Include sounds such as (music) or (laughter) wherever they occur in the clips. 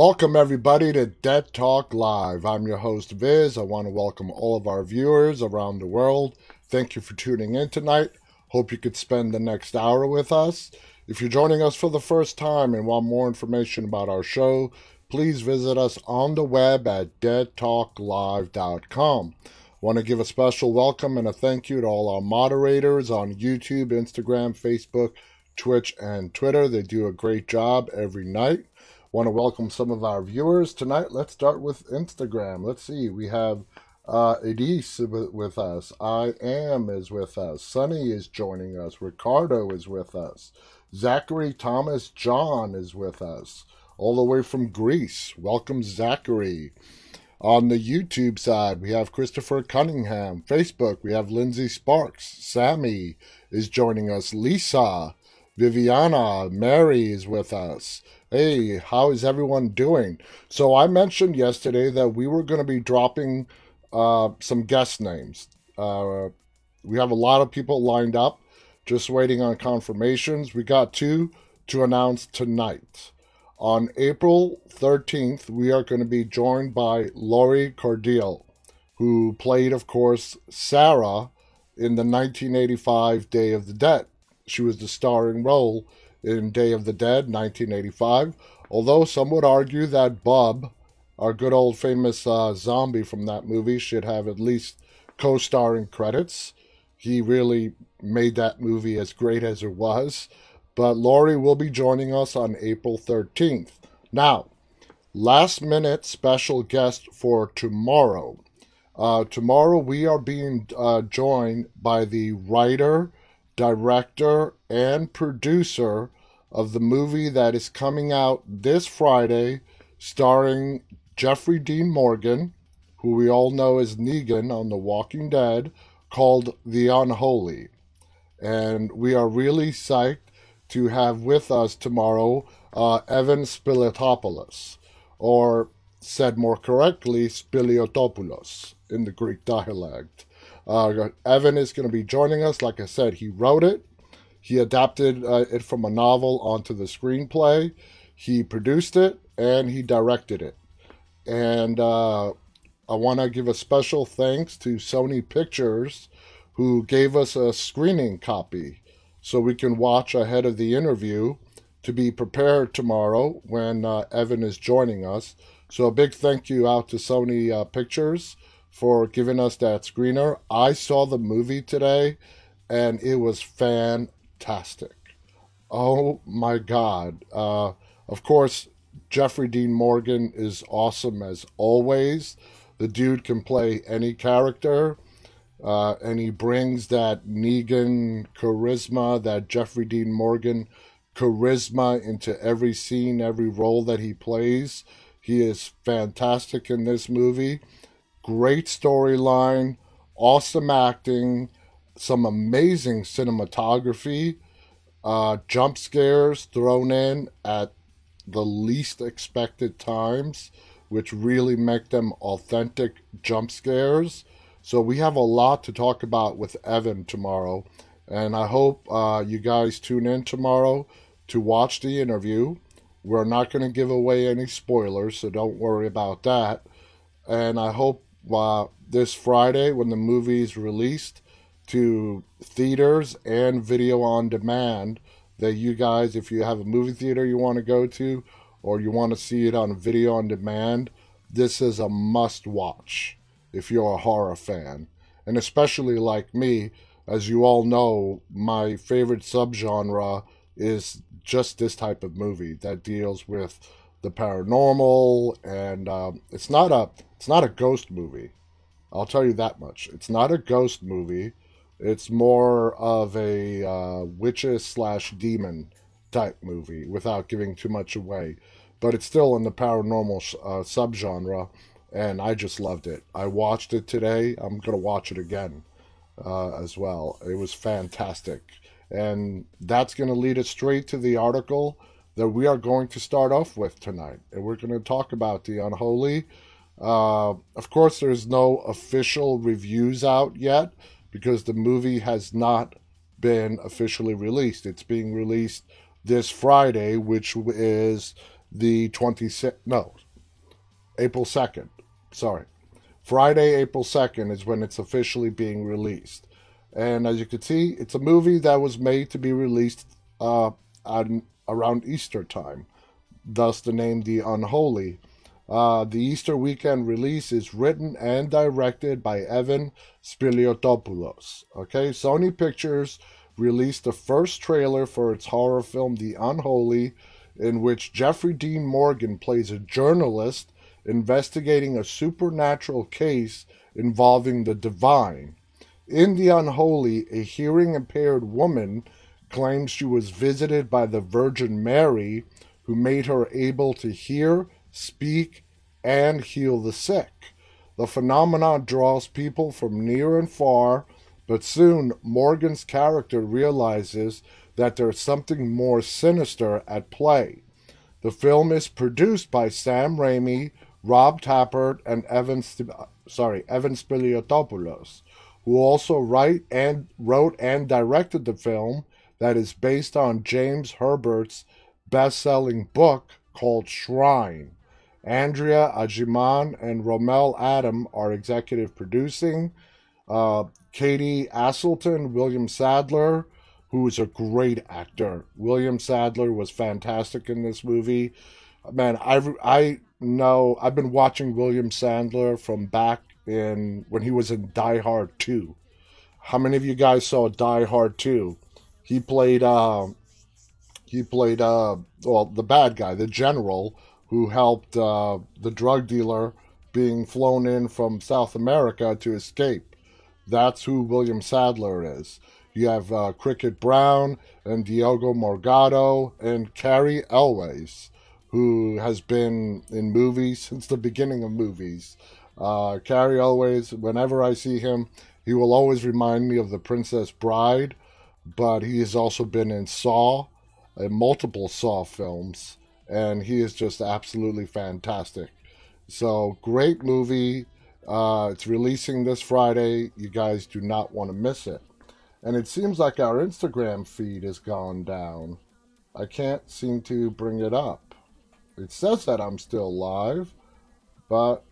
Welcome, everybody, to Dead Talk Live. I'm your host, Viz. I want to welcome all of our viewers around the world. Thank you for tuning in tonight. Hope you could spend the next hour with us. If you're joining us for the first time and want more information about our show, please visit us on the web at deadtalklive.com. Want to give a special welcome and a thank you to all our moderators on YouTube, Instagram, Facebook, Twitch, and Twitter. They do a great job every night. Want to welcome some of our viewers tonight. Let's start with Instagram. Let's see. We have uh, Edis with us. I am is with us. Sunny is joining us. Ricardo is with us. Zachary Thomas John is with us, all the way from Greece. Welcome, Zachary. On the YouTube side, we have Christopher Cunningham. Facebook, we have Lindsay Sparks. Sammy is joining us. Lisa, Viviana, Mary is with us. Hey, how is everyone doing? So I mentioned yesterday that we were going to be dropping uh, some guest names. Uh, we have a lot of people lined up, just waiting on confirmations. We got two to announce tonight. On April 13th, we are going to be joined by Lori Cardille, who played, of course, Sarah in the 1985 Day of the Dead. She was the starring role in Day of the Dead, 1985. Although some would argue that Bub, our good old famous uh, zombie from that movie, should have at least co starring credits. He really made that movie as great as it was. But Lori will be joining us on April 13th. Now, last minute special guest for tomorrow. Uh, tomorrow we are being uh, joined by the writer, director, and producer of the movie that is coming out this Friday, starring Jeffrey Dean Morgan, who we all know as Negan on The Walking Dead, called The Unholy. And we are really psyched to have with us tomorrow uh, Evan Spiliotopoulos, or said more correctly, Spiliotopoulos in the Greek dialect. Uh, Evan is going to be joining us. Like I said, he wrote it. He adapted uh, it from a novel onto the screenplay. He produced it and he directed it. And uh, I want to give a special thanks to Sony Pictures, who gave us a screening copy so we can watch ahead of the interview to be prepared tomorrow when uh, Evan is joining us. So a big thank you out to Sony uh, Pictures for giving us that screener. I saw the movie today and it was fantastic. Oh my God. Uh, of course, Jeffrey Dean Morgan is awesome as always. The dude can play any character, uh, and he brings that Negan charisma, that Jeffrey Dean Morgan charisma into every scene, every role that he plays. He is fantastic in this movie. Great storyline, awesome acting, some amazing cinematography, uh, jump scares thrown in at the least expected times, which really make them authentic jump scares. So we have a lot to talk about with Evan tomorrow, and I hope uh, you guys tune in tomorrow to watch the interview. We're not going to give away any spoilers, so don't worry about that. And I hope uh, this Friday, when the movie is released to theaters and video on demand, that you guys, if you have a movie theater you want to go to or you want to see it on video on demand, this is a must watch if you're a horror fan. And especially like me, as you all know, my favorite subgenre is just this type of movie that deals with the paranormal and um, it's not a it's not a ghost movie. I'll tell you that much. It's not a ghost movie it's more of a uh, witches slash demon type movie without giving too much away. But it's still in the paranormal uh, subgenre, and I just loved it. I watched it today. I'm to watch it again uh, as well. It was fantastic. And that's to lead us straight to the article that we are going to start off with tonight. And we're to talk about the unholy. Uh, of course, there's no official reviews out yet because the movie has not been officially released. It's being released this Friday, which is the 26th, no, April 2nd. Sorry. Friday, April 2nd is when it's officially being released. And as you can see, it's a movie that was made to be released uh, around Easter time, thus the name The Unholy. Uh, the Easter weekend release is written and directed by Evan Spiliotopoulos. Okay, Sony Pictures released the first trailer for its horror film The Unholy, in which Jeffrey Dean Morgan plays a journalist investigating a supernatural case involving the divine. In The Unholy, a hearing impaired woman claims she was visited by the Virgin Mary, who made her able to hear, speak, and heal the sick. The phenomenon draws people from near and far, but soon Morgan's character realizes that there's something more sinister at play. The film is produced by Sam Raimi, Rob Tapert, and Evan, sorry, Evan Spiliotopoulos who also write and wrote and directed the film that is based on James Herbert's best-selling book called Shrine. Andrea Ajemian and Romel Adam are executive producing. Uh, Katie Aselton, William Sadler, who is a great actor. William Sadler was fantastic in this movie. Man, I I know I've been watching William Sadler from back in when he was in Die Hard 2. How many of you guys saw Die Hard 2? He played uh, he played uh, well the bad guy, the general who helped uh, the drug dealer being flown in from South America to escape. That's who William Sadler is. You have uh, Cricket Brown and Diogo Morgado and Cary Elwes, who has been in movies since the beginning of movies. Uh, Cary Elwes, whenever I see him, he will always remind me of the Princess Bride, but he has also been in Saw, in multiple Saw films, and he is just absolutely fantastic. So, great movie. Uh, it's releasing this Friday. You guys do not want to miss it. And it seems like our Instagram feed has gone down. I can't seem to bring it up. It says that I'm still live, but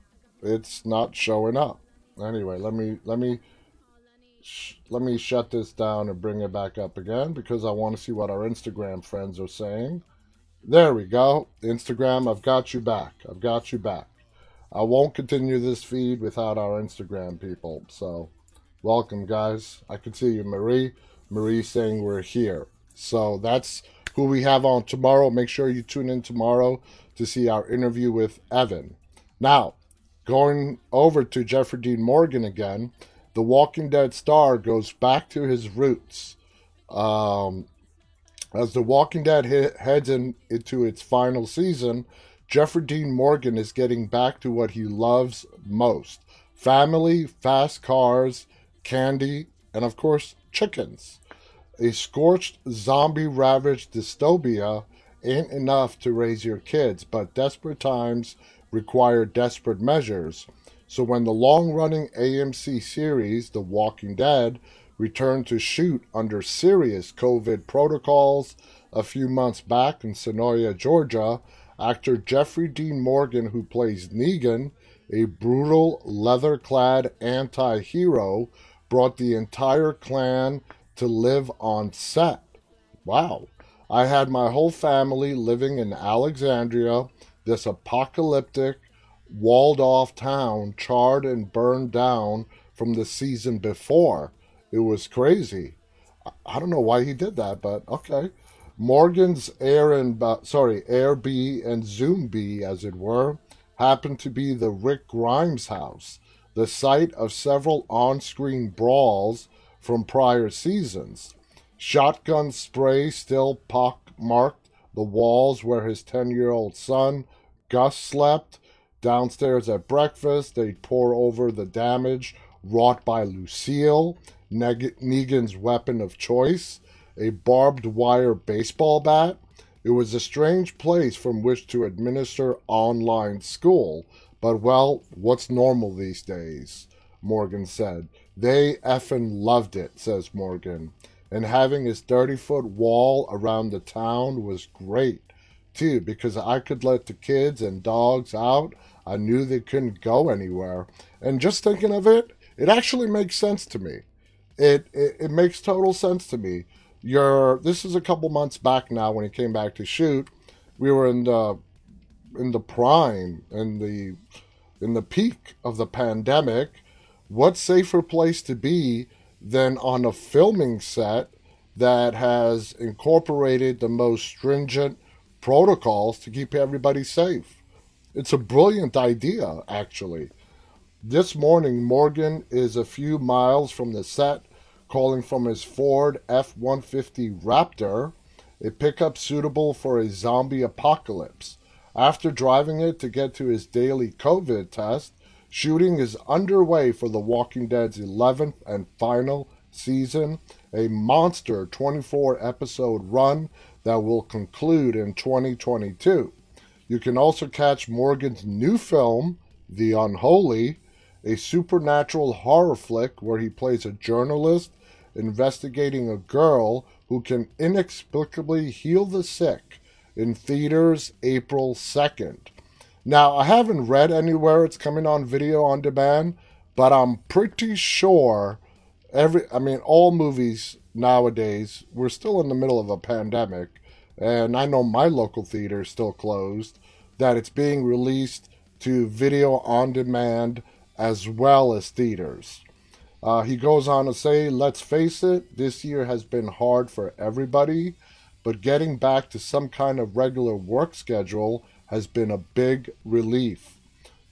it's not showing up. Anyway, let me let me sh- let me shut this down and bring it back up again because I want to see what our Instagram friends are saying. There we go. Instagram, I've got you back. I've got you back. I won't continue this feed without our Instagram people. So, welcome, guys. I can see you, Marie. Marie saying we're here. So, that's who we have on tomorrow. Make sure you tune in tomorrow to see our interview with Evan. Now, Going over to Jeffrey Dean Morgan again, the Walking Dead star goes back to his roots. Um, as The Walking Dead he- heads in, into its final season, Jeffrey Dean Morgan is getting back to what he loves most family, fast cars, candy, and of course, chickens. A scorched, zombie ravaged dystopia ain't enough to raise your kids, but desperate times require desperate measures. So when the long running AMC series, The Walking Dead, returned to shoot under serious COVID protocols a few months back in Senoia, Georgia, actor Jeffrey Dean Morgan, who plays Negan, a brutal, leather clad anti hero, brought the entire clan to live on set. Wow. I had my whole family living in Alexandria this apocalyptic, walled off town charred and burned down from the season before. It was crazy. I don't know why he did that, but okay. Morgan's Air and sorry, Air B and Zoom B, as it were, happened to be the Rick Grimes house, the site of several on-screen brawls from prior seasons. Shotgun spray still pock-marked the walls where his 10-year-old son Gus slept. Downstairs at breakfast, they'd pore over the damage wrought by Lucille, Neg- Negan's weapon of choice, a barbed wire baseball bat. It was a strange place from which to administer online school, but well, what's normal these days? Morgan said. They effin' loved it, says Morgan. And having his 30 foot wall around the town was great. too because I could let the kids and dogs out. I knew they couldn't go anywhere. And just thinking of it, it actually makes sense to me. It, it, it makes total sense to me. You're, this is a couple months back now when he came back to shoot. We were in the in the prime in the in the peak of the pandemic. What safer place to be than on a filming set that has incorporated the most stringent protocols to keep everybody safe. It's a brilliant idea, actually. This morning, Morgan is a few miles from the set, calling from his Ford F 150 Raptor, a pickup suitable for a zombie apocalypse. After driving it to get to his daily COVID test, shooting is underway for The Walking Dead's 11th and final season, a monster 24 episode run that will conclude in 2022. You can also catch Morgan's new film, The Unholy, a supernatural horror flick where he plays a journalist investigating a girl who can inexplicably heal the sick in theaters April 2nd. Now, I haven't read anywhere it's coming on video on demand, but I'm pretty sure every I mean all movies nowadays, we're still in the middle of a pandemic and I know my local theater is still closed, that it's being released to video on demand as well as theaters. Uh, he goes on to say, let's face it, this year has been hard for everybody, but getting back to some kind of regular work schedule has been a big relief.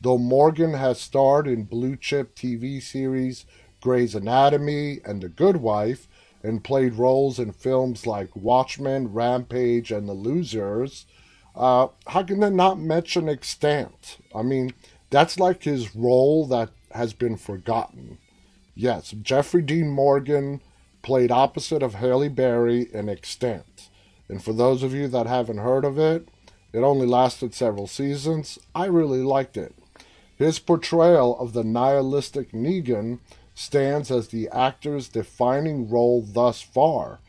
Though Morgan has starred in blue chip TV series Grey's Anatomy and The Good Wife, and played roles in films like Watchmen, Rampage, and The Losers, uh, how can they not mention Extant? I mean, that's like his role that has been forgotten. Yes, Jeffrey Dean Morgan played opposite of Halle Berry in Extant. And for those of you that haven't heard of it, it only lasted several seasons. I really liked it. His portrayal of the nihilistic Negan stands as the actor's defining role thus far,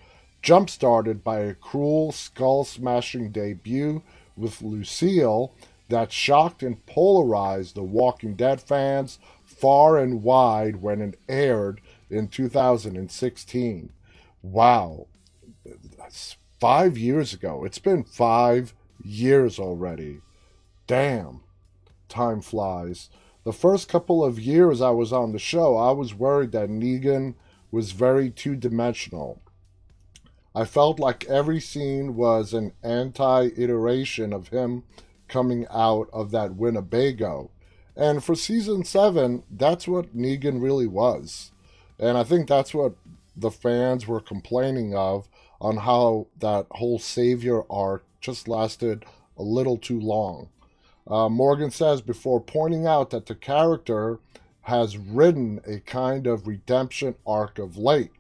jump started by a cruel, skull smashing debut with Lucille that shocked and polarized the Walking Dead fans far and wide when it aired in 2016. Wow, that's five years ago. It's been five years already. Damn, time flies. The first couple of years I was on the show, I was worried that Negan was very two dimensional. I felt like every scene was an anti iteration of him coming out of that Winnebago. And for season seven, that's what Negan really was. And I think that's what the fans were complaining of on how that whole savior arc just lasted a little too long. Uh, Morgan says before pointing out that the character has ridden a kind of redemption arc of late.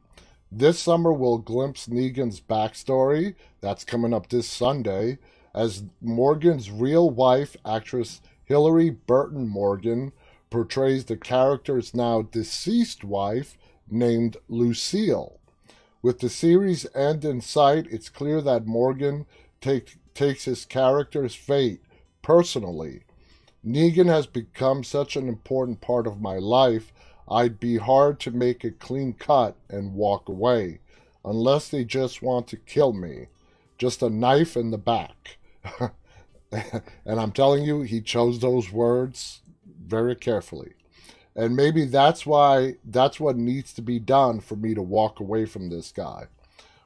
This summer we'll glimpse Negan's backstory, that's coming up this Sunday, as Morgan's real wife, actress Hilarie Burton Morgan, portrays the character's now deceased wife named Lucille. With the series end in sight, it's clear that Morgan take, takes his character's fate personally. Negan has become such an important part of my life, I'd be hard to make a clean cut and walk away, unless they just want to kill me. Just a knife in the back. (laughs) (laughs) and I'm telling you, he chose those words very carefully. And maybe that's why that's what needs to be done for me to walk away from this guy.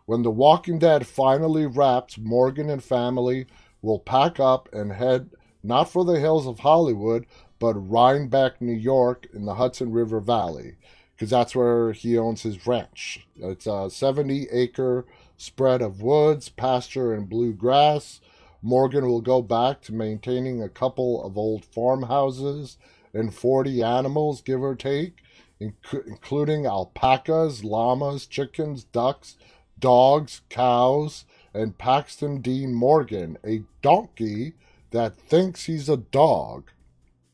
When The Walking Dead finally wraps, Morgan and family will pack up and head not for the hills of Hollywood, but Rhinebeck, New York, in the Hudson River Valley, because that's where he owns his ranch. It's a 70 acre spread of woods, pasture, and blue grass. Morgan will go back to maintaining a couple of old farmhouses and 40 animals, give or take, inc- including alpacas, llamas, chickens, ducks, dogs, cows, and Paxton Dean Morgan, a donkey that thinks he's a dog.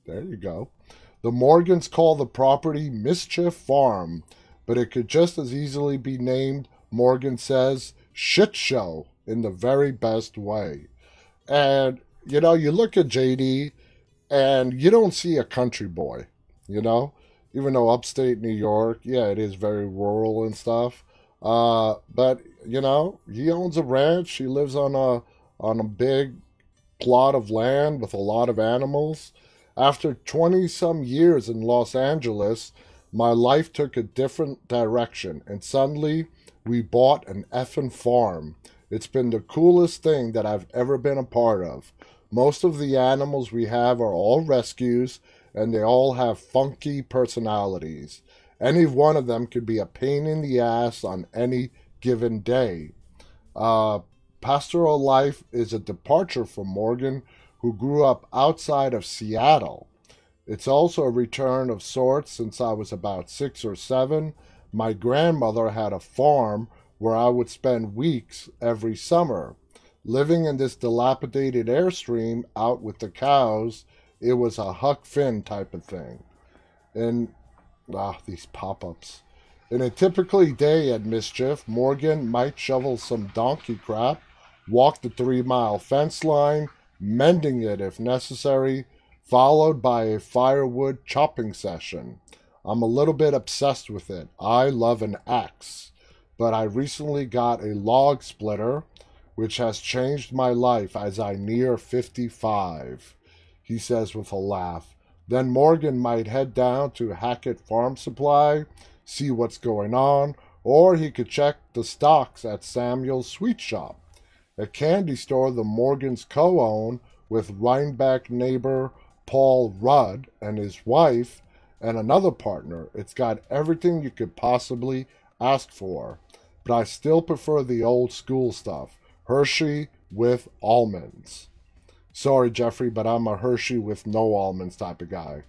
There you go. The Morgans call the property Mischief Farm, but it could just as easily be named, Morgan says, Shit Show in the very best way. And, you know, you look at JD and you don't see a country boy, you know? Even though upstate New York, yeah, it is very rural and stuff. Uh, but you know, he owns a ranch. He lives on a on a big plot of land with a lot of animals. After 20 some years in Los Angeles, my life took a different direction, and suddenly we bought an effing farm. It's been the coolest thing that I've ever been a part of. Most of the animals we have are all rescues, and they all have funky personalities. Any one of them could be a pain in the ass on any given day. Uh, pastoral life is a departure from Morgan, who grew up outside of Seattle. It's also a return of sorts since I was about six or seven. My grandmother had a farm where I would spend weeks every summer. Living in this dilapidated airstream out with the cows, it was a Huck Finn type of thing. And, ah, these pop ups. In a typically day at Mischief, Morgan might shovel some donkey crap, walk the three mile fence line, mending it if necessary, followed by a firewood chopping session. I'm a little bit obsessed with it. I love an axe, but I recently got a log splitter, which has changed my life as I near 55, he says with a laugh. Then Morgan might head down to Hackett Farm Supply see what's going on, or he could check the stocks at Samuel's Sweet Shop, a candy store the Morgans co own with Rhinebeck neighbor Paul Rudd and his wife and another partner. It's got everything you could possibly ask for, but I still prefer the old school stuff Hershey with almonds. Sorry, Jeffrey, but I'm a Hershey with no almonds type of guy.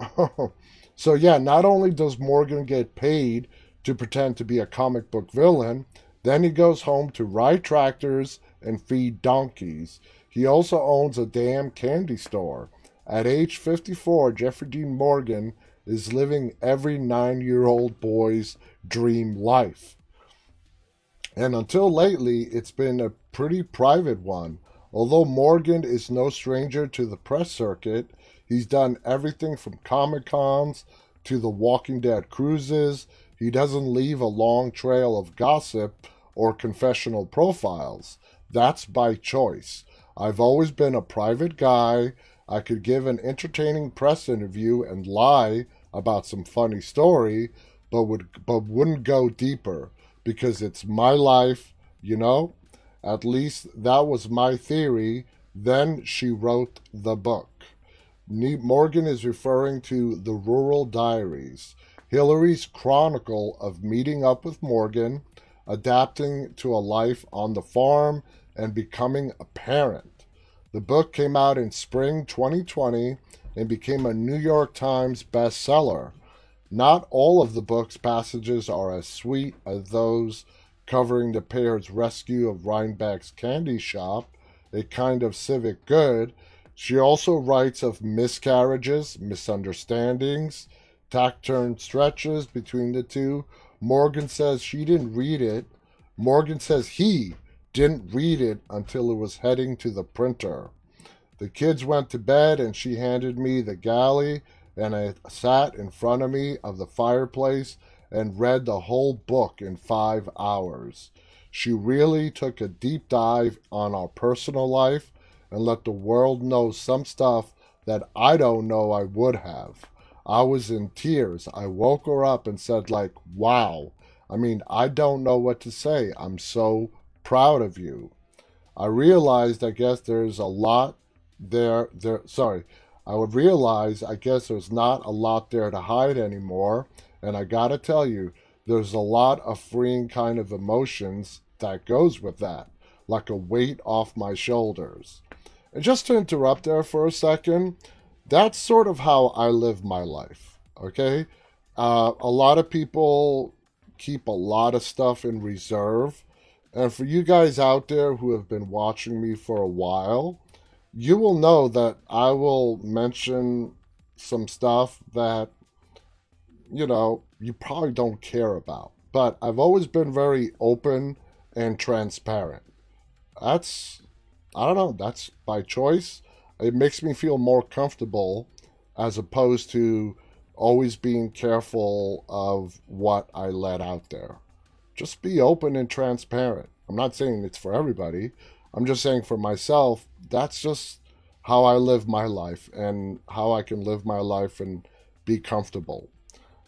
(laughs) So, yeah, not only does Morgan get paid to pretend to be a comic book villain, then he goes home to ride tractors and feed donkeys. He also owns a damn candy store. At age 54, Jeffrey Dean Morgan is living every nine year old boy's dream life. And until lately, it's been a pretty private one. Although Morgan is no stranger to the press circuit, He's done everything from Comic Cons to the Walking Dead cruises. He doesn't leave a long trail of gossip or confessional profiles. That's by choice. I've always been a private guy. I could give an entertaining press interview and lie about some funny story, but would but wouldn't go deeper because it's my life, you know? At least that was my theory. Then she wrote the book. Morgan is referring to the Rural Diaries, Hilarie's chronicle of meeting up with Morgan, adapting to a life on the farm, and becoming a parent. The book came out in spring 2020 and became a New York Times bestseller. Not all of the book's passages are as sweet as those covering the pair's rescue of Rhinebeck's candy shop, a kind of civic good, she also writes of miscarriages, misunderstandings, tack-turn stretches between the two. Morgan says she didn't read it. Morgan says he didn't read it until it was heading to the printer. The kids went to bed and she handed me the galley and I sat in front of me of the fireplace and read the whole book in five hours. She really took a deep dive on our personal life and let the world know some stuff that I don't know I would have. I was in tears. I woke her up and said, like, wow. I mean, I don't know what to say. I'm so proud of you. I realized, I guess there's a lot there. There, sorry. I would realize, I guess there's not a lot there to hide anymore. And I gotta tell you, there's a lot of freeing kind of emotions that goes with that, like a weight off my shoulders. And just to interrupt there for a second, that's sort of how I live my life. Okay? Uh, a lot of people keep a lot of stuff in reserve. And for you guys out there who have been watching me for a while, you will know that I will mention some stuff that, you know, you probably don't care about. But I've always been very open and transparent. That's I don't know, that's by choice. It makes me feel more comfortable as opposed to always being careful of what I let out there. Just be open and transparent. I'm not saying it's for everybody. I'm just saying for myself, that's just how I live my life and how I can live my life and be comfortable.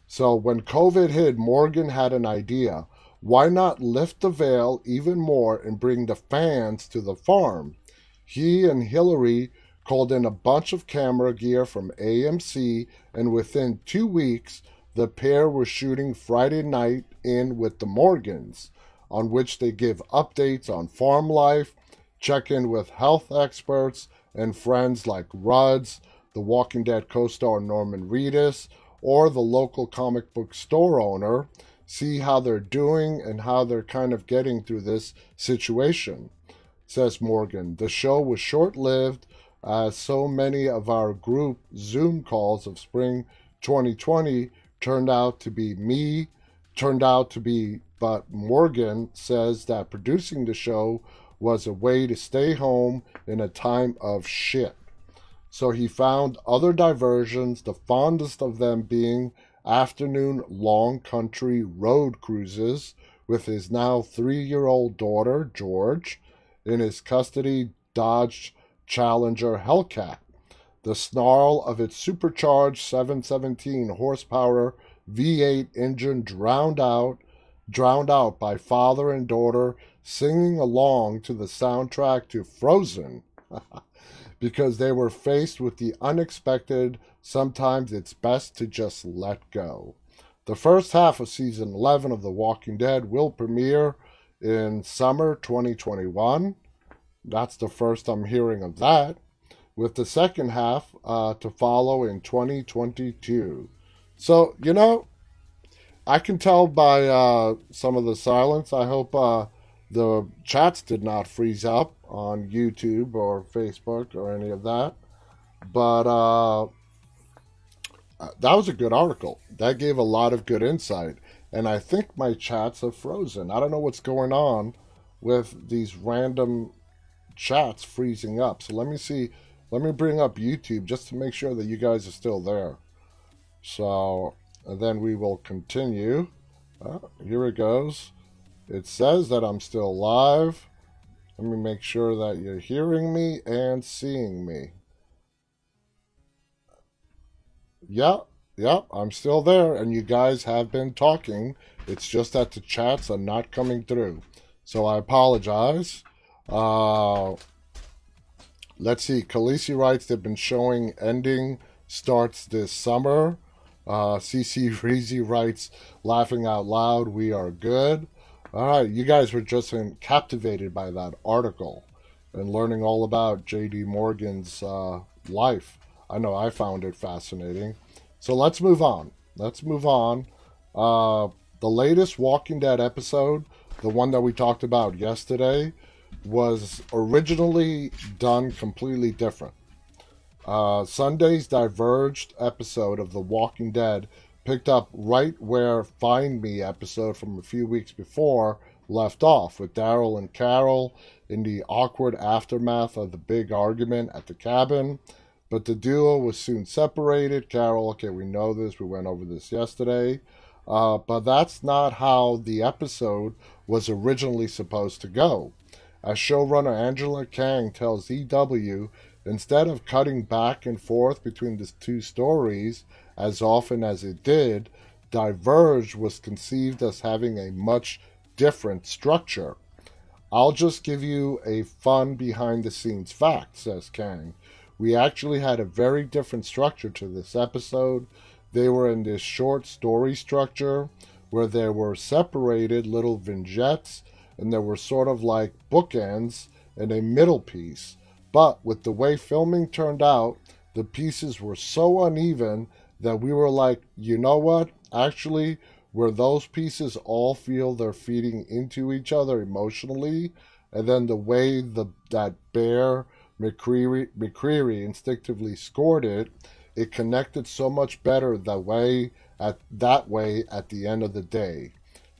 So when COVID hit, Morgan had an idea. Why not lift the veil even more and bring the fans to the farm? He and Hilarie called in a bunch of camera gear from AMC, and within two weeks, the pair were shooting Friday night in with the Morgans, on which they give updates on farm life, check in with health experts and friends like Rudd's, the Walking Dead co star Norman Reedus, or the local comic book store owner, see how they're doing and how they're kind of getting through this situation. Says Morgan. The show was short lived, as so many of our group Zoom calls of spring 2020 turned out to be me, turned out to be, but Morgan says that producing the show was a way to stay home in a time of shit. So he found other diversions, the fondest of them being afternoon long country road cruises with his now three year old daughter, George, in his custody Dodge Challenger Hellcat. The snarl of its supercharged 717 horsepower V8 engine drowned out, drowned out by father and daughter singing along to the soundtrack to Frozen (laughs) because they were faced with the unexpected. Sometimes it's best to just let go. The first half of season 11 of The Walking Dead will premiere in summer 2021. That's the first I'm hearing of that, with the second half uh, to follow in 2022. So, you know, I can tell by uh, some of the silence. I hope uh, the chats did not freeze up on YouTube or Facebook or any of that. But uh, uh, that was a good article. That gave a lot of good insight. And I think my chats have frozen. I don't know what's going on with these random chats freezing up. So let me see. Let me bring up YouTube just to make sure that you guys are still there. So then we will continue. Uh, here it goes. It says that I'm still live. Let me make sure that you're hearing me and seeing me. Yep, yep, I'm still there, and you guys have been talking. It's just that the chats are not coming through. So I apologize. Uh, let's see. Khaleesi writes they've been showing ending starts this summer. Uh, CC Reezy writes, laughing out loud, we are good. All right, you guys were just captivated by that article and learning all about J.D. Morgan's uh, life. I know I found it fascinating. So let's move on. Let's move on. Uh, the latest Walking Dead episode, the one that we talked about yesterday, was originally done completely different. Uh, Sunday's diverged episode of The Walking Dead picked up right where Find Me episode from a few weeks before left off, with Daryl and Carol in the awkward aftermath of the big argument at the cabin. But the duo was soon separated. Carol, okay, we know this, we went over this yesterday. Uh, but that's not how the episode was originally supposed to go. As showrunner Angela Kang tells EW, instead of cutting back and forth between the two stories, as often as it did, Diverge was conceived as having a much different structure. I'll just give you a fun behind the scenes fact, says Kang. We actually had a very different structure to this episode. They were in this short story structure where there were separated little vignettes and there were sort of like bookends and a middle piece. But with the way filming turned out, the pieces were so uneven that we were like, you know what? Actually, where those pieces all feel they're feeding into each other emotionally, and then the way the that Bear McCreary, McCreary instinctively scored it, it connected so much better that way at that way at the end of the day.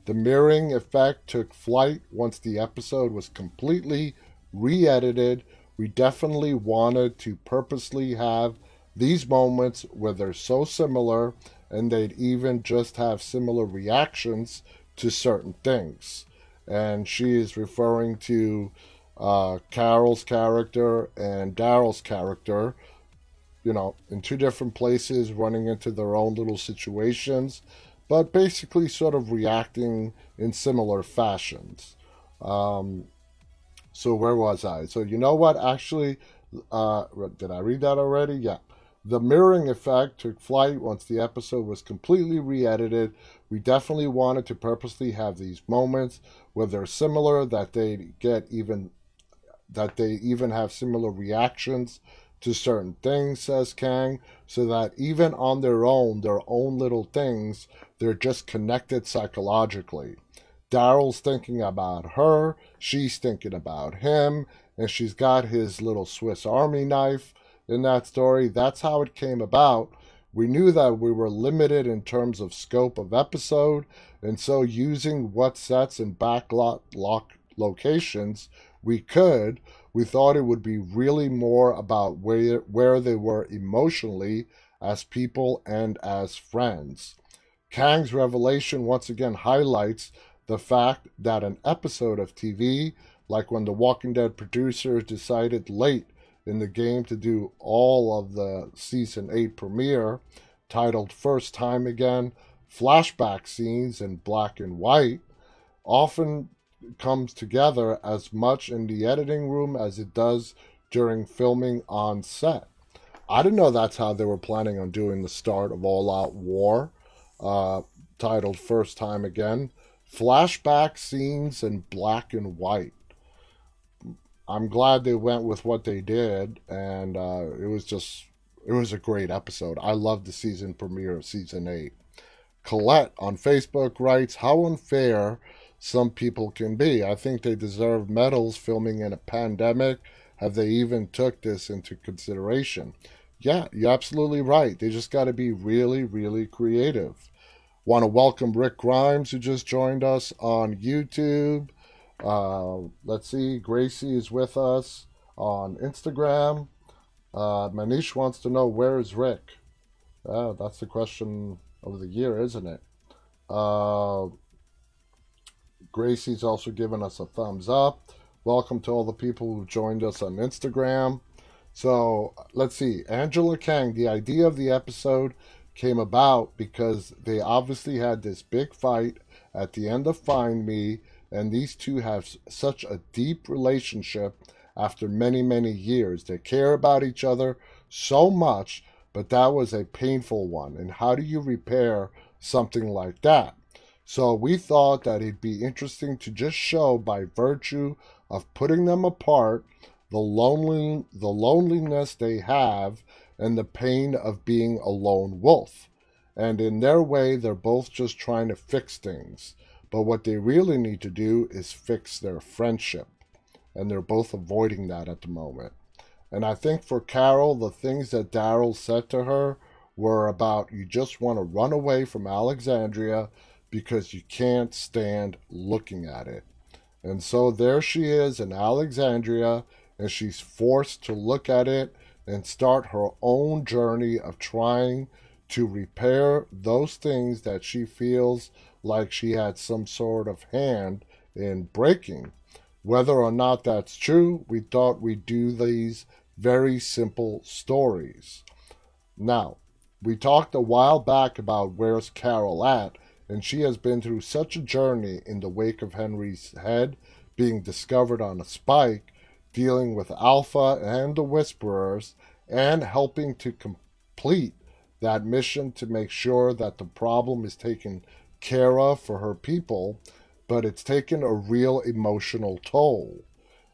The mirroring effect took flight once the episode was completely re-edited we definitely wanted to purposely have these moments where they're so similar and they'd even just have similar reactions to certain things. And she is referring to uh, Carol's character and Daryl's character, you know, in two different places, running into their own little situations, but basically sort of reacting in similar fashions. Um, so where was I? So you know what? Actually, uh, did I read that already? Yeah. The mirroring effect took flight once the episode was completely re edited. We definitely wanted to purposely have these moments where they're similar, that they get even that they even have similar reactions to certain things, says Kang, so that even on their own, their own little things, they're just connected psychologically. Daryl's thinking about her, she's thinking about him, and she's got his little Swiss Army knife in that story. That's how it came about. We knew that we were limited in terms of scope of episode, and so using what sets and backlot lock locations we could, we thought it would be really more about where where they were emotionally as people and as friends. Kang's revelation once again highlights the fact that an episode of TV, like when the Walking Dead producers decided late in the game to do all of the season 8 premiere, titled First Time Again, flashback scenes in black and white, often comes together as much in the editing room as it does during filming on set. I didn't know that's how they were planning on doing the start of All Out War, uh, titled First Time Again. Flashback scenes in black and white. I'm glad they went with what they did, and uh, it was just it was a great episode. I loved the season premiere of season eight. Colette on Facebook writes, "How unfair some people can be. I think they deserve medals filming in a pandemic. Have they even took this into consideration?" Yeah, you're absolutely right. They just got to be really, really creative. Want to welcome Rick Grimes, who just joined us on YouTube. Uh, let's see, Gracie is with us on Instagram. Uh, Manish wants to know where is Rick? Uh, that's the question of the year, isn't it? Uh, Gracie's also given us a thumbs up. Welcome to all the people who joined us on Instagram. So let's see. Angela Kang, the idea of the episode came about because they obviously had this big fight at the end of Find Me, and these two have such a deep relationship after many, many years. They care about each other so much, but that was a painful one. And how do you repair something like that? So we thought that it'd be interesting to just show by virtue of putting them apart the lonely the loneliness they have and the pain of being a lone wolf. And in their way, they're both just trying to fix things. But what they really need to do is fix their friendship. And they're both avoiding that at the moment. And I think for Carol, the things that Daryl said to her were about you just want to run away from Alexandria because you can't stand looking at it. And so there she is in Alexandria, and she's forced to look at it and start her own journey of trying to repair those things that she feels like she had some sort of hand in breaking. Whether or not that's true, we thought we'd do these very simple stories. Now, we talked a while back about where's Carol at, and she has been through such a journey in the wake of Henry's head being discovered on a spike dealing with Alpha and the Whisperers, and helping to complete that mission to make sure that the problem is taken care of for her people, but it's taken a real emotional toll.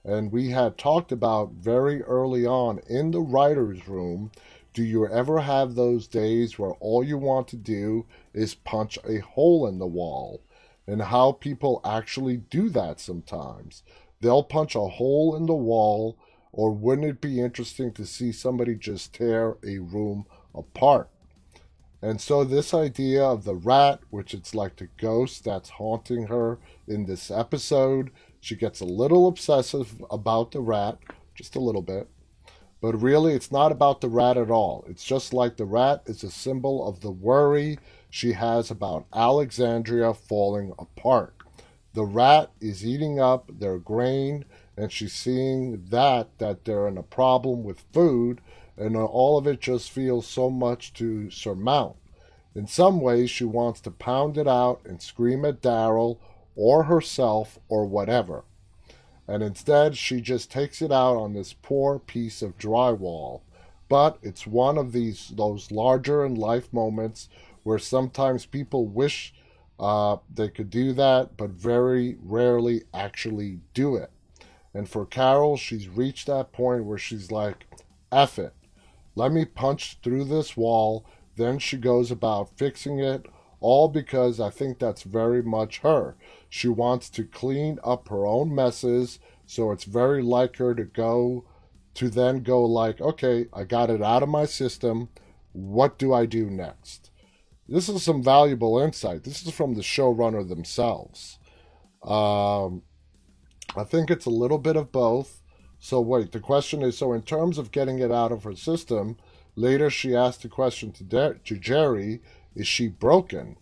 And we had talked about very early on in the writer's room do you ever have those days where all you want to do is punch a hole in the wall? And how people actually do that sometimes they'll punch a hole in the wall, or wouldn't it be interesting to see somebody just tear a room apart? And so, this idea of the rat, which it's like the ghost that's haunting her in this episode, she gets a little obsessive about the rat, just a little bit. But really, it's not about the rat at all. It's just like the rat is a symbol of the worry she has about Alexandria falling apart. The rat is eating up their grain, and she's seeing that that they're in a problem with food, and all of it just feels so much to surmount. In some ways, she wants to pound it out and scream at Daryl or herself or whatever and instead she just takes it out on this poor piece of drywall. But it's one of these those larger in life moments where sometimes people wish uh, they could do that, but very rarely actually do it. And for Carol, she's reached that point where she's like, F it. Let me punch through this wall. Then she goes about fixing it, all because I think that's very much her. She wants to clean up her own messes, so it's very like her to go to then go like, okay, I got it out of my system. What do I do next? This is some valuable insight. This is from the showrunner themselves. Um, I think it's a little bit of both. So wait, the question is: so in terms of getting it out of her system, later she asked the question to, De- to Jerry: Is she broken?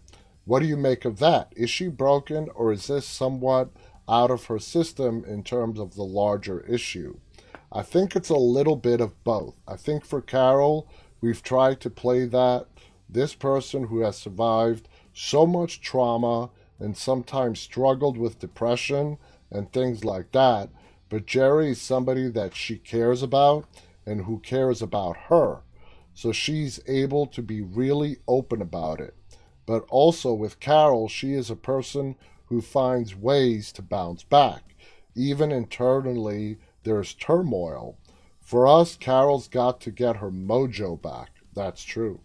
What do you make of that? Is she broken, or is this somewhat out of her system in terms of the larger issue? I think it's a little bit of both. I think for Carol, we've tried to play that this person who has survived so much trauma and sometimes struggled with depression and things like that. But Jerry is somebody that she cares about and who cares about her. So she's able to be really open about it. But also with Carol, she is a person who finds ways to bounce back. Even internally, there's turmoil. For us, Carol's got to get her mojo back. That's true.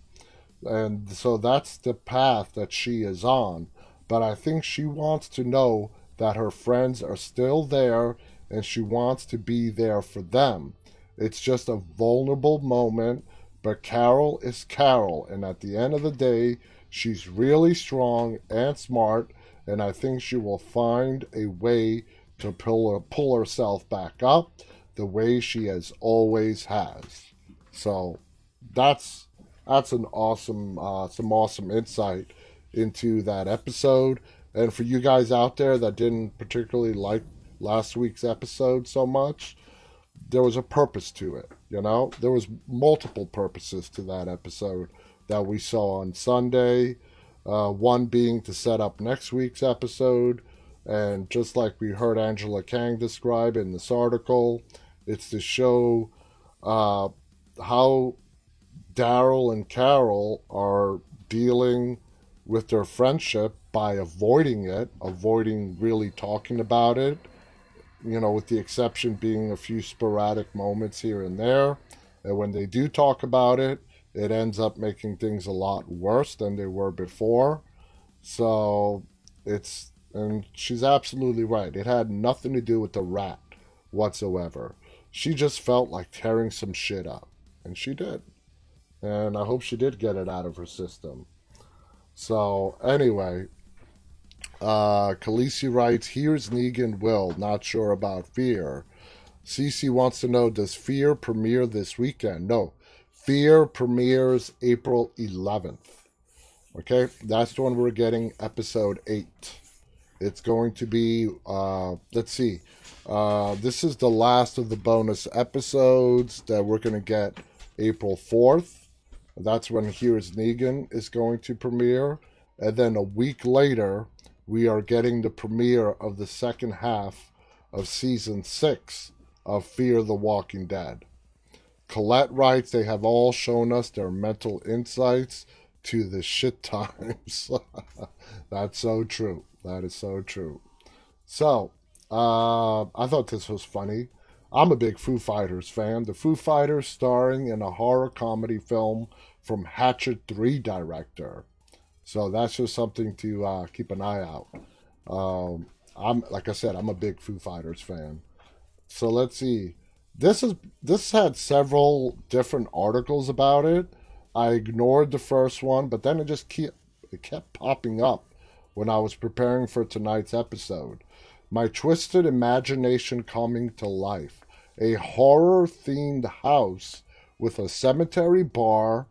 And so that's the path that she is on. But I think she wants to know that her friends are still there and she wants to be there for them. It's just a vulnerable moment, but Carol is Carol. And at the end of the day, She's really strong and smart, and I think she will find a way to pull, her, pull herself back up the way she has always has. So that's that's an awesome uh, some awesome insight into that episode. And for you guys out there that didn't particularly like last week's episode so much, there was a purpose to it. You know, there was multiple purposes to that episode that we saw on Sunday. Uh, one being to set up next week's episode. And just like we heard Angela Kang describe in this article, it's to show uh, how Daryl and Carol are dealing with their friendship by avoiding it, avoiding really talking about it, you know, with the exception being a few sporadic moments here and there. And when they do talk about it, it ends up making things a lot worse than they were before. So it's, and she's absolutely right. It had nothing to do with the rat whatsoever. She just felt like tearing some shit up. And she did. And I hope she did get it out of her system. So, anyway, uh, Khaleesi writes, Here's Negan Will, not sure about Fear. Cece wants to know, does Fear premiere this weekend? No, Fear premieres April 11th. Okay, that's when we're getting episode 8. It's going to be, uh, let's see, uh, this is the last of the bonus episodes that we're going to get April 4th. That's when Here's Negan is going to premiere. And then a week later, we are getting the premiere of the second half of season 6 of Fear the Walking Dead. Colette writes, they have all shown us their mental insights to the shit times. (laughs) That's so true. That is so true. So, uh, I thought this was funny. I'm a big Foo Fighters fan. The Foo Fighters starring in a horror comedy film from Hatchet 3 director. So that's just something to uh, keep an eye out. Um, I'm like I said, I'm a big Foo Fighters fan. So let's see. This is this had several different articles about it. I ignored the first one, but then it just kept it kept popping up when I was preparing for tonight's episode. My twisted imagination coming to life. a horror themed house with a cemetery bar,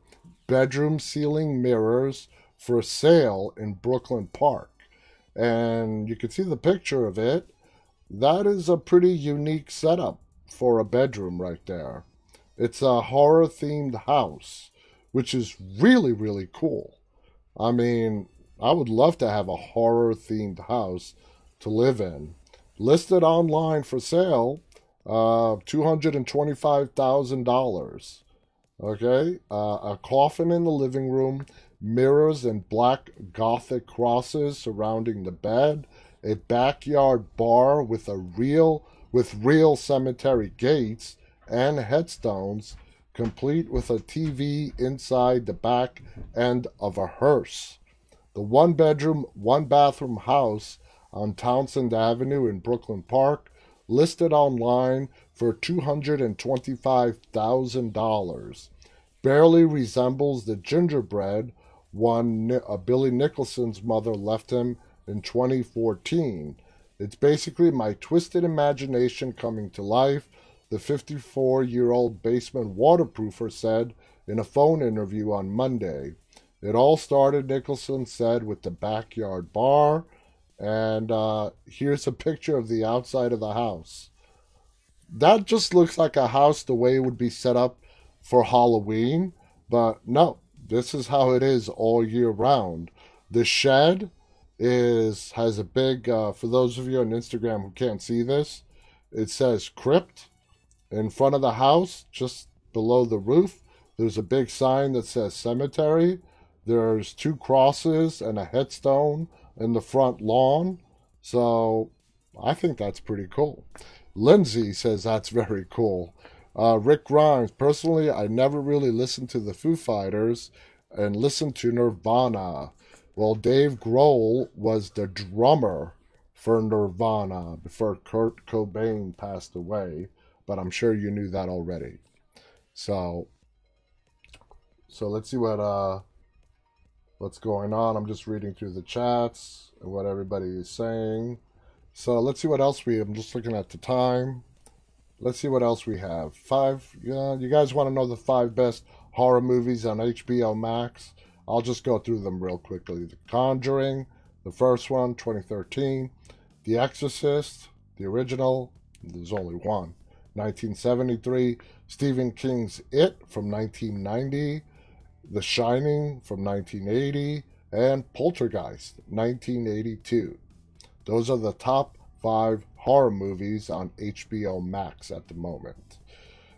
bedroom ceiling mirrors for sale in Brooklyn Park. And you can see the picture of it. That is a pretty unique setup for a bedroom right there. It's a horror themed house, which is really, really cool. I mean, I would love to have a horror themed house to live in. Listed online for sale, uh, $225,000. Okay, uh, a coffin in the living room, mirrors and black gothic crosses surrounding the bed, a backyard bar with a real with real cemetery gates and headstones, complete with a TV inside the back end of a hearse. The one bedroom, one bathroom house on Townsend Avenue in Brooklyn Park, listed online for $225,000. Barely resembles the gingerbread one uh, Billy Nicholson's mother left him in 2014. It's basically my twisted imagination coming to life, the 54 year old basement waterproofer said in a phone interview on Monday. It all started, Nicholson said, with the backyard bar. And uh, here's a picture of the outside of the house. That just looks like a house the way it would be set up for Halloween. But no, this is how it is all year round. The shed is has a big uh, for those of you on Instagram who can't see this, it says crypt in front of the house, just below the roof. There's a big sign that says cemetery. There's two crosses and a headstone in the front lawn. So I think that's pretty cool. Lindsay says that's very cool. Uh, Rick Grimes, personally, I never really listened to the Foo Fighters and listened to Nirvana. Well, Dave Grohl was the drummer for Nirvana before Kurt Cobain passed away, but I'm sure you knew that already. So, so let's see what uh, what's going on. I'm just reading through the chats and what everybody is saying. So let's see what else we. I'm just looking at the time. Let's see what else we have. Five. Yeah, you guys want to know the five best horror movies on HBO Max? I'll just go through them real quickly. The Conjuring, the first one, 2013. The Exorcist, the original. There's only one. 1973. Stephen King's It from 1990. The Shining from 1980. And Poltergeist, 1982. Those are the top five horror movies on HBO Max at the moment.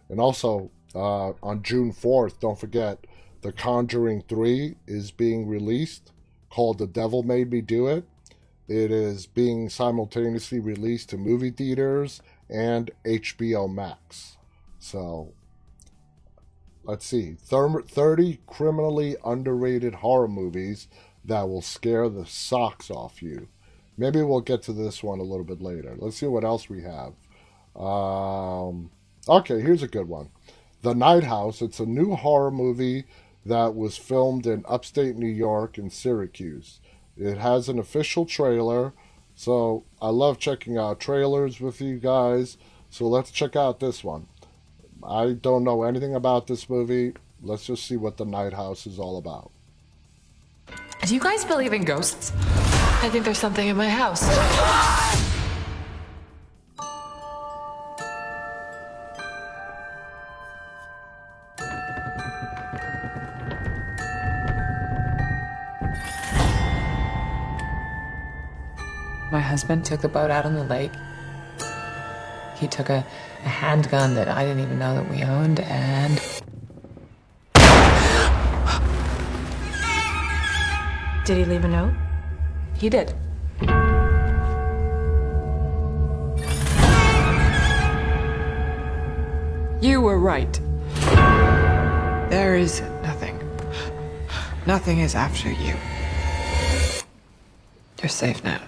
And also, uh, on June 4th, don't forget, The Conjuring 3 is being released called The Devil Made Me Do It. It is being simultaneously released to movie theaters and HBO Max. So, let's see 30 criminally underrated horror movies that will scare the socks off you. Maybe we'll get to this one a little bit later. Let's see what else we have. Um, okay, here's a good one The Night House. It's a new horror movie that was filmed in upstate New York in Syracuse. It has an official trailer, so I love checking out trailers with you guys. So let's check out this one. I don't know anything about this movie. Let's just see what The Night House is all about. Do you guys believe in ghosts? I think there's something in my house. My husband took the boat out on the lake. He took a, a handgun that I didn't even know that we owned, and Did he leave a note? He did. You were right. There is nothing. Nothing is after you. You're safe now.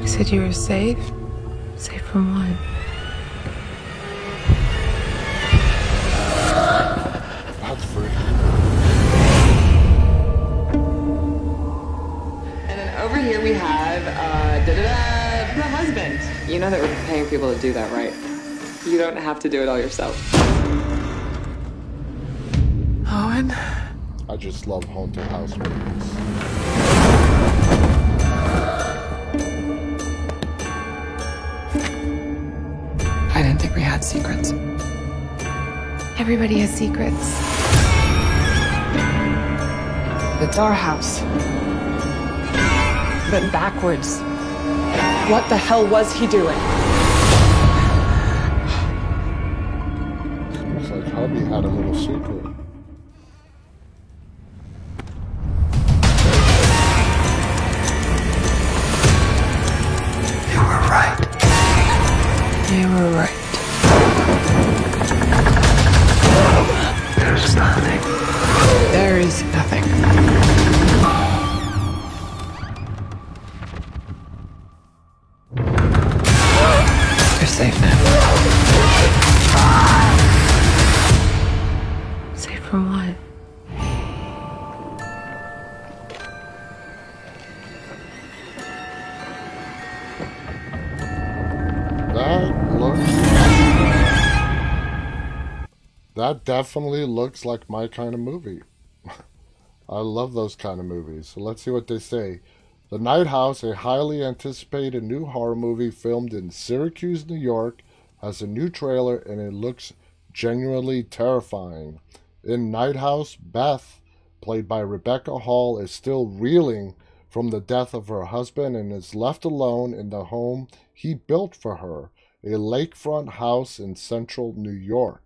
You said you were safe? Safe from what? Da-da-da, the husband. You know that we're paying people to do that, right? You don't have to do it all yourself. Owen? I just love haunted house movies. I didn't think we had secrets. Everybody has secrets. It's our house. But backwards. What the hell was he doing? Looks like hubby had a little secret. Definitely looks like my kind of movie. (laughs) I love those kind of movies. So let's see what they say. The Night House, a highly anticipated new horror movie filmed in Syracuse, New York, has a new trailer and it looks genuinely terrifying. In Night House, Beth, played by Rebecca Hall, is still reeling from the death of her husband and is left alone in the home he built for her, a lakefront house in central New York.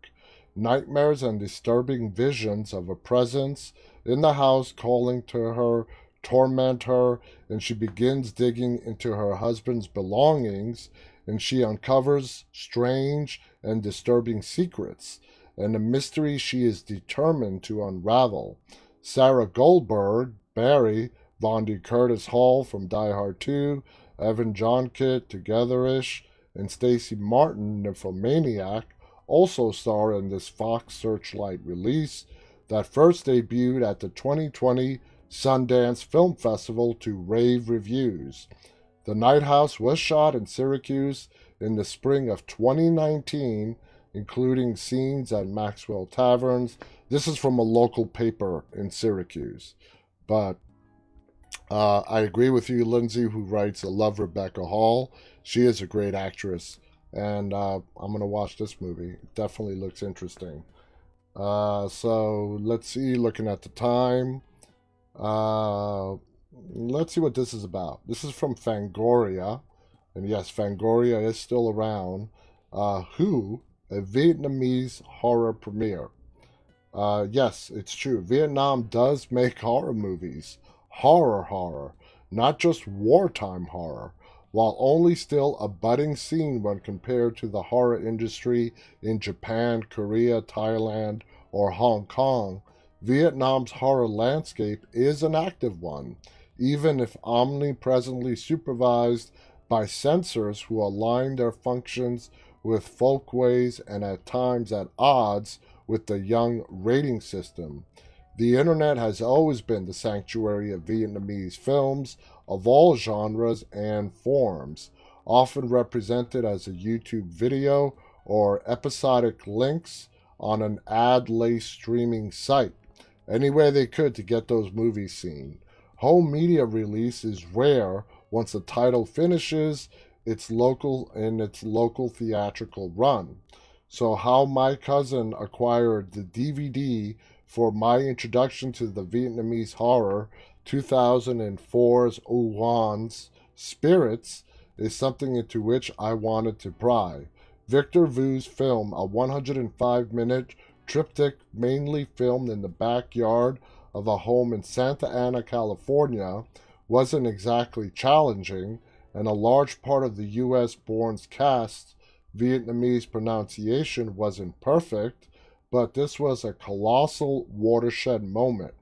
Nightmares and disturbing visions of a presence in the house calling to her torment her, and she begins digging into her husband's belongings, and she uncovers strange and disturbing secrets, and a mystery she is determined to unravel. Sarah Goldberg, Barry, Vondie Curtis Hall from Die Hard 2, Evan Jonigkeit, Togetherish, and Stacy Martin, Nymphomaniac, also star in this Fox Searchlight release that first debuted at the 2020 Sundance Film Festival to rave reviews. The Night House was shot in Syracuse in the spring of 2019, including scenes at Maxwell Taverns. This is from a local paper in Syracuse. But uh, I agree with you, Lindsay, who writes, I love Rebecca Hall. She is a great actress. And uh, I'm to watch this movie. It definitely looks interesting. Uh, so let's see, looking at the time. Uh, let's see what this is about. This is from Fangoria. And yes, Fangoria is still around. Uh, Who, a Vietnamese horror premiere. Uh, yes, it's true. Vietnam does make horror movies. Horror horror, not just wartime horror. While only still a budding scene when compared to the horror industry in Japan, Korea, Thailand, or Hong Kong, Vietnam's horror landscape is an active one, even if omnipresently supervised by censors who align their functions with folkways and at times at odds with the young rating system. The internet has always been the sanctuary of Vietnamese films of all genres and forms, often represented as a YouTube video or episodic links on an ad laced streaming site. Any way they could to get those movies seen. Home media release is rare once the title finishes its local in its local theatrical run. So how my cousin acquired the DVD for my introduction to the Vietnamese horror 2004's Owan's Spirits is something into which I wanted to pry. Victor Vu's film, a 105 minute triptych mainly filmed in the backyard of a home in Santa Ana, California, wasn't exactly challenging, and a large part of the US born cast's Vietnamese pronunciation wasn't perfect, but this was a colossal watershed moment.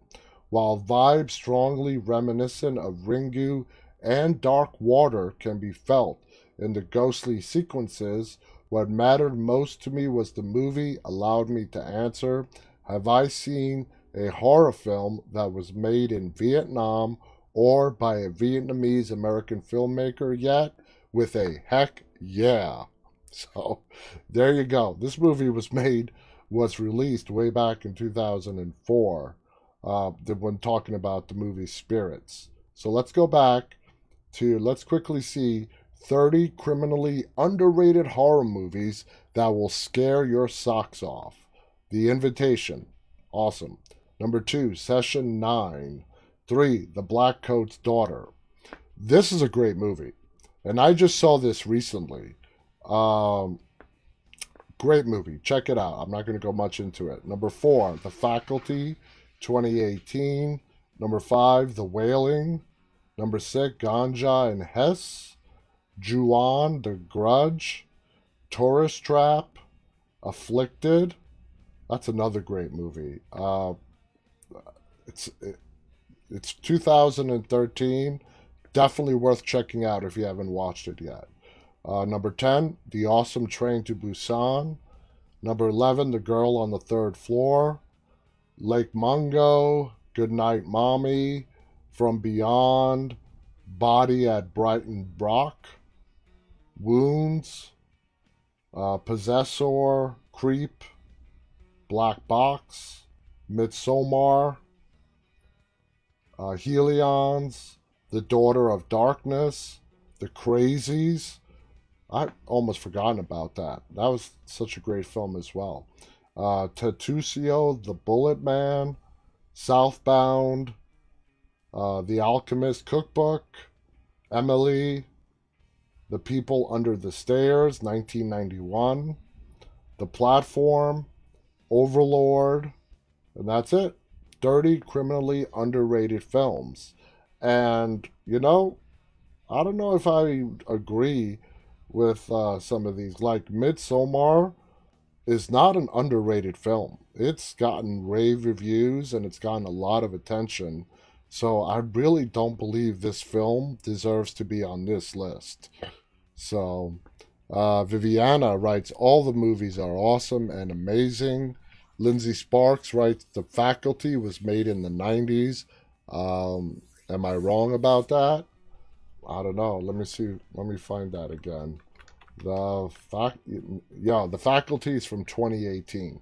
While vibes strongly reminiscent of Ringu and Dark Water can be felt in the ghostly sequences, what mattered most to me was the movie allowed me to answer Have I seen a horror film that was made in Vietnam or by a Vietnamese American filmmaker yet? With a heck Yeah. (laughs) So there you go. This movie was made, was released way back in 2004 uh, when talking about the movie Spirits. So let's go back to, let's quickly see 30 criminally underrated horror movies that will scare your socks off. The Invitation. Awesome. Number two, Session 9. Three, The Blackcoat's Daughter. This is a great movie. And I just saw this recently. Um, great movie. Check it out. I'm not going to go much into it. Number four, The Faculty, 2018. Number five, The Wailing. Number six, Ganja and Hess. Ju-On, The Grudge. Tourist Trap. Afflicted. That's another great movie. Uh, it's it, it's 2013. Definitely worth checking out if you haven't watched it yet. Uh, number 10, The Awesome Train to Busan. Number 11, The Girl on the Third Floor. Lake Mungo, Good Night Mommy, From Beyond, Body at Brighton Rock, Wounds, uh, Possessor, Creep, Black Box, Midsommar, uh, Hellions, The Daughter of Darkness, The Crazies. I almost forgotten about that. That was such a great film as well. Uh, The Bullet Man, Southbound, uh, The Alchemist Cookbook, Emily, The People Under the Stairs, 1991, The Platform, Overlord, and that's it. 30 criminally underrated films. And, you know, I don't know if I agree with uh, some of these. Like Midsommar is not an underrated film. It's gotten rave reviews and it's gotten a lot of attention. So I really don't believe this film deserves to be on this list. So uh, Viviana writes, all the movies are awesome and amazing. Lindsay Sparks writes, the faculty was made in the 90s. Um, am I wrong about that? I don't know. Let me see. Let me find that again. The fac, yeah, the faculty is from 2018.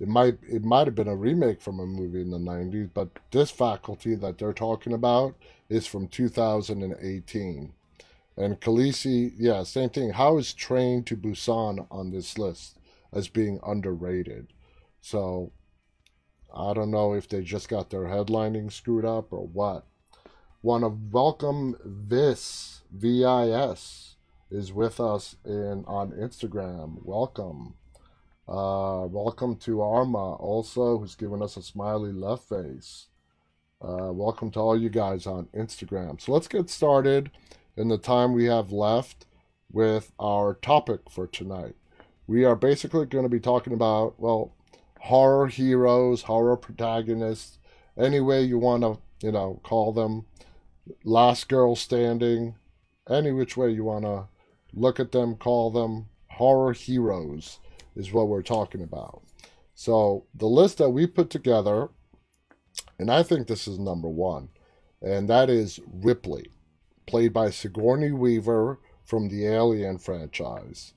It might it might have been a remake from a movie in the 90s, but this faculty that they're talking about is from 2018. And Khaleesi, yeah, same thing. How is Train to Busan on this list as being underrated? So I don't know if they just got their headlining screwed up or what. Want to welcome this VIS is with us in on Instagram. Welcome. Uh, welcome to Arma also, who's given us a smiley left face. Uh, welcome to all you guys on Instagram. So let's get started in the time we have left with our topic for tonight. We are basically going to be talking about, well, horror heroes, horror protagonists, any way you want to, you know, call them. Last Girl Standing, any which way you want to look at them, call them horror heroes is what we're talking about. So the list that we put together, and I think this is number one, and that is Ripley, played by Sigourney Weaver from the Alien franchise.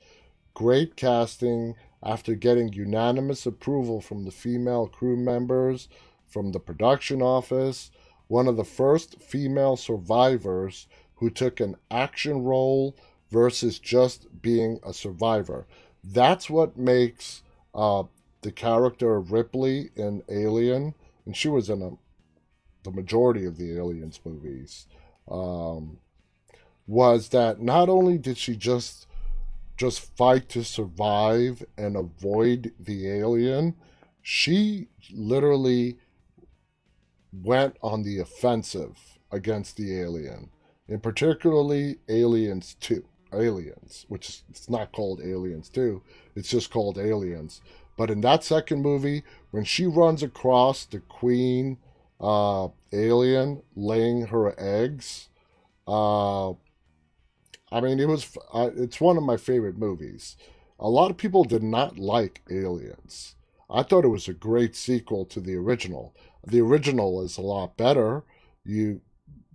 Great casting after getting unanimous approval from the female crew members, from the production office, one of the first female survivors who took an action role versus just being a survivor. That's what makes uh, the character of Ripley in Alien, and she was in a, the majority of the Aliens movies, um, was that not only did she just just fight to survive and avoid the alien, she literally went on the offensive against the alien, and particularly Aliens 2. Aliens, which it's not called Aliens 2, it's just called Aliens. But in that second movie, when she runs across the queen uh, alien laying her eggs, uh, I mean, it was uh, it's one of my favorite movies. A lot of people did not like Aliens. I thought it was a great sequel to the original. The original is a lot better. You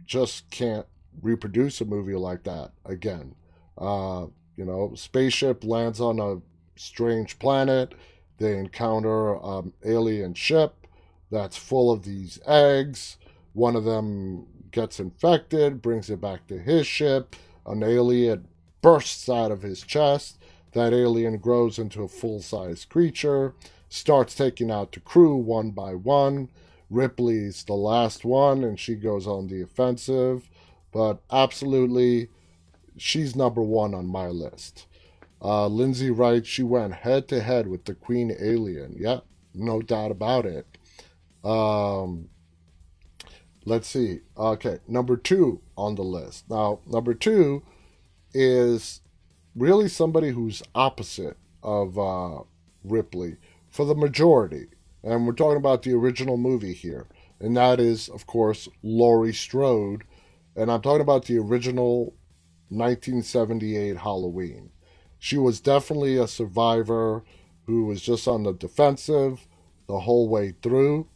just can't reproduce a movie like that again. Uh, you know, spaceship lands on a strange planet. They encounter an alien ship that's full of these eggs. One of them gets infected, brings it back to his ship. An alien bursts out of his chest. That alien grows into a full sized creature, starts taking out the crew one by one. Ripley's the last one, and she goes on the offensive. But absolutely, she's number one on my list. Uh, Lindsay Wright, she went head to head with the Queen Alien. Yep, no doubt about it. Um, let's see. Okay, number two on the list. Now, number two is really somebody who's opposite of uh, Ripley for the majority. And we're talking about the original movie here. And that is, of course, Laurie Strode. And I'm talking about the original 1978 Halloween. She was definitely a survivor who was just on the defensive the whole way through,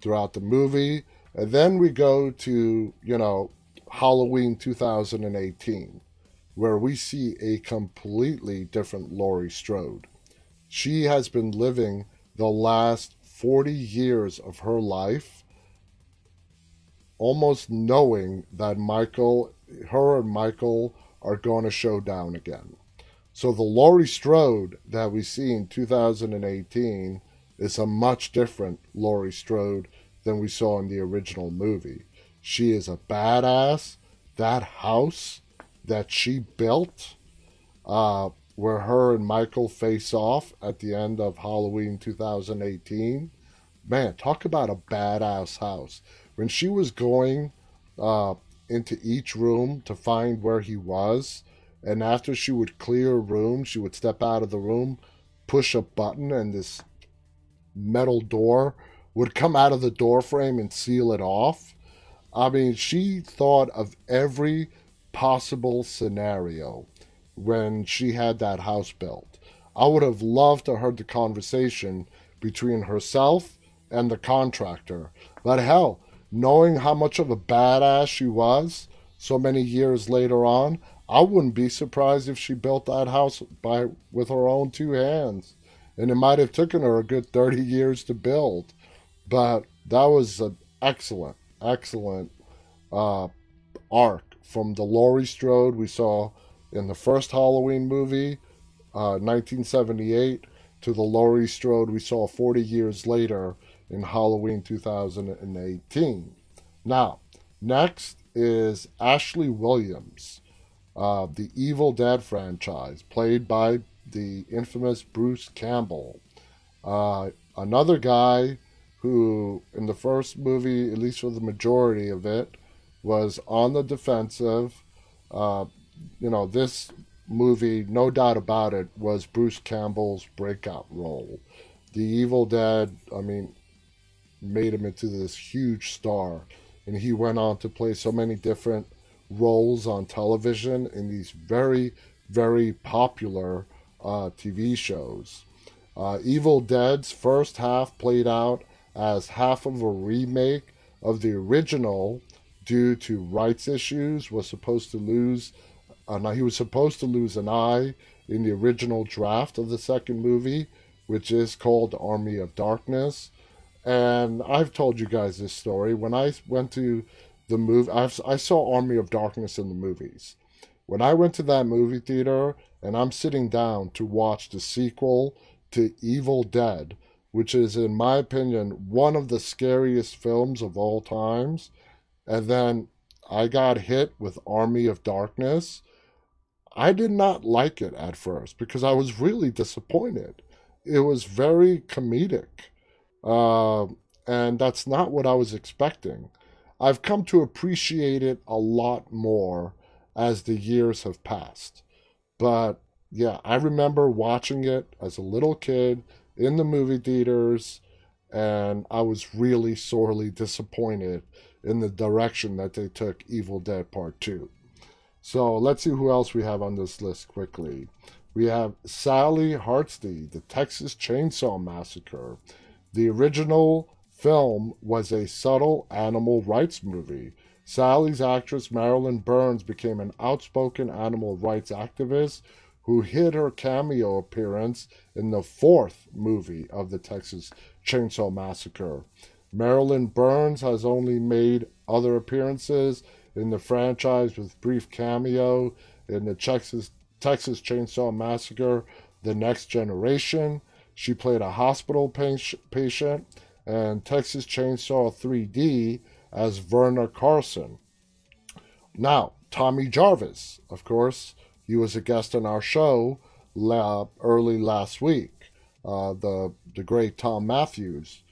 throughout the movie. And then we go to, you know, Halloween 2018, where we see a completely different Laurie Strode. She has been living the last 40 years of her life almost knowing that Michael, her and Michael are going to show down again. So the Laurie Strode that we see in 2018 is a much different Laurie Strode than we saw in the original movie. She is a badass. That house that she built, uh, where her and Michael face off at the end of Halloween 2018, man, talk about a badass house. When she was going uh, into each room to find where he was, and after she would clear a room, she would step out of the room, push a button, and this metal door would come out of the door frame and seal it off. I mean, she thought of every possible scenario when she had that house built. I would have loved to heard the conversation between herself and the contractor. But hell, knowing how much of a badass she was so many years later on, I wouldn't be surprised if she built that house by with her own two hands. And it might have taken her a good 30 years to build. But that was an excellent, excellent uh, arc from the Laurie Strode we saw in the first Halloween movie, uh, 1978, to the Laurie Strode we saw 40 years later in Halloween 2018. Now, next is Ashley Williams, uh, the Evil Dead franchise, played by the infamous Bruce Campbell. Uh, another guy who, in the first movie, at least for the majority of it, was on the defensive. Uh, you know, this movie, no doubt about it, was Bruce Campbell's breakout role. The Evil Dead, I mean, made him into this huge star. And he went on to play so many different roles on television in these very, very popular uh, TV shows. Uh, Evil Dead's first half played out as half of a remake of the original due to rights issues was supposed to lose uh, he was supposed to lose an eye in the original draft of the second movie which is called army of darkness and I've told you guys this story. When I went to the movie, I've, I saw Army of Darkness in the movies. When I went to that movie theater and I'm sitting down to watch the sequel to Evil Dead, which is, in my opinion, one of the scariest films of all times, and then I got hit with Army of Darkness, I did not like it at first because I was really disappointed. It was very comedic uh, and that's not what I was expecting. I've come to appreciate it a lot more as the years have passed. But yeah, I remember watching it as a little kid in the movie theaters, and I was really sorely disappointed in the direction that they took Evil Dead Part 2. So let's see who else we have on this list quickly. We have Sally Hardesty, the Texas Chainsaw Massacre. The original film was a subtle animal rights movie. Sally's actress Marilyn Burns became an outspoken animal rights activist who hid her cameo appearance in the fourth movie of the Texas Chainsaw Massacre. Marilyn Burns has only made other appearances in the franchise with brief cameo in the Texas, Texas Chainsaw Massacre The Next Generation. She played a hospital patient and Texas Chainsaw 3D as Verna Carson. Now, Tommy Jarvis, of course, he was a guest on our show early last week. Uh, the the great Thom Mathews,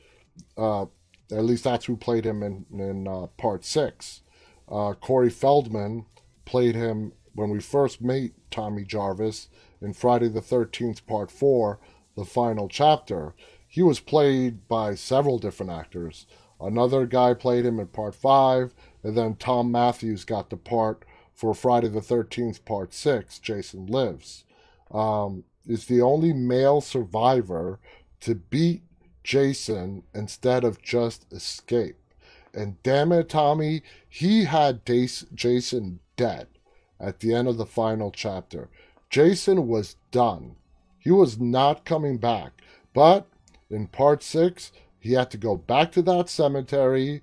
uh, at least that's who played him in in uh, part six. Uh, Corey Feldman played him when we first met Tommy Jarvis in Friday the Thirteenth Part Four, the final chapter. He was played by several different actors. Another guy played him in Part Five, and then Thom Mathews got the part for Friday the 13th, Part 6, Jason Lives. Um, is the only male survivor to beat Jason instead of just escape. And damn it, Tommy, he had Jason dead at the end of the final chapter. Jason was done. He was not coming back. But in part six, he had to go back to that cemetery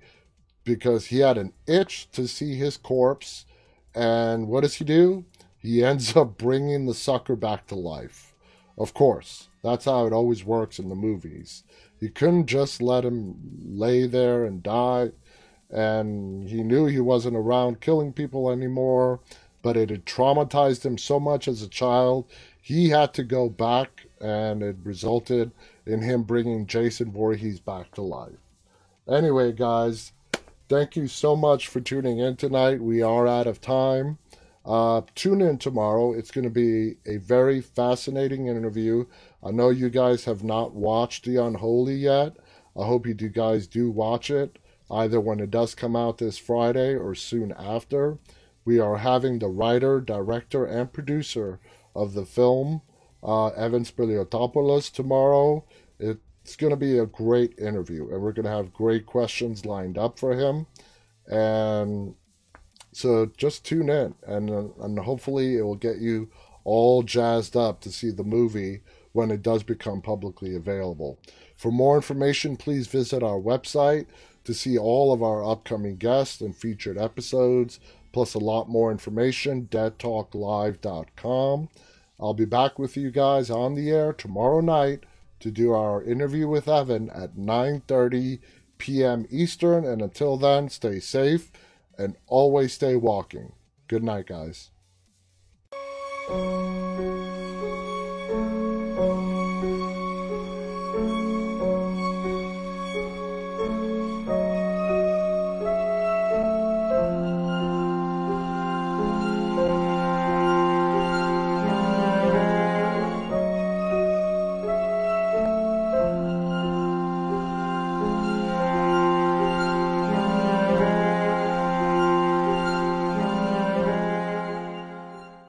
because he had an itch to see his corpse. And what does he do? He (laughs) ends up bringing the sucker back to life. Of course, that's how it always works in the movies. You couldn't just let him lay there and die. And he knew he wasn't around killing people anymore, but it had traumatized him so much as a child. He had to go back, and it resulted in him bringing Jason Voorhees back to life. Anyway, guys, thank you so much for tuning in tonight. We are out of time. Uh, tune in tomorrow. It's going to be a very fascinating interview. I know you guys have not watched The Unholy yet. I hope you do guys do watch it, either when it does come out this Friday or soon after. We are having the writer, director, and producer of the film uh, Evan Spiliotopoulos tomorrow. It's going to be a great interview, and we're going to have great questions lined up for him. And so just tune in, and and hopefully it will get you all jazzed up to see the movie when it does become publicly available. For more information, please visit our website to see all of our upcoming guests and featured episodes, plus a lot more information, deadtalklive.com. I'll be back with you guys on the air tomorrow night to do our interview with Evan at 9:30 p.m. Eastern and until then stay safe and always stay walking. Good night guys.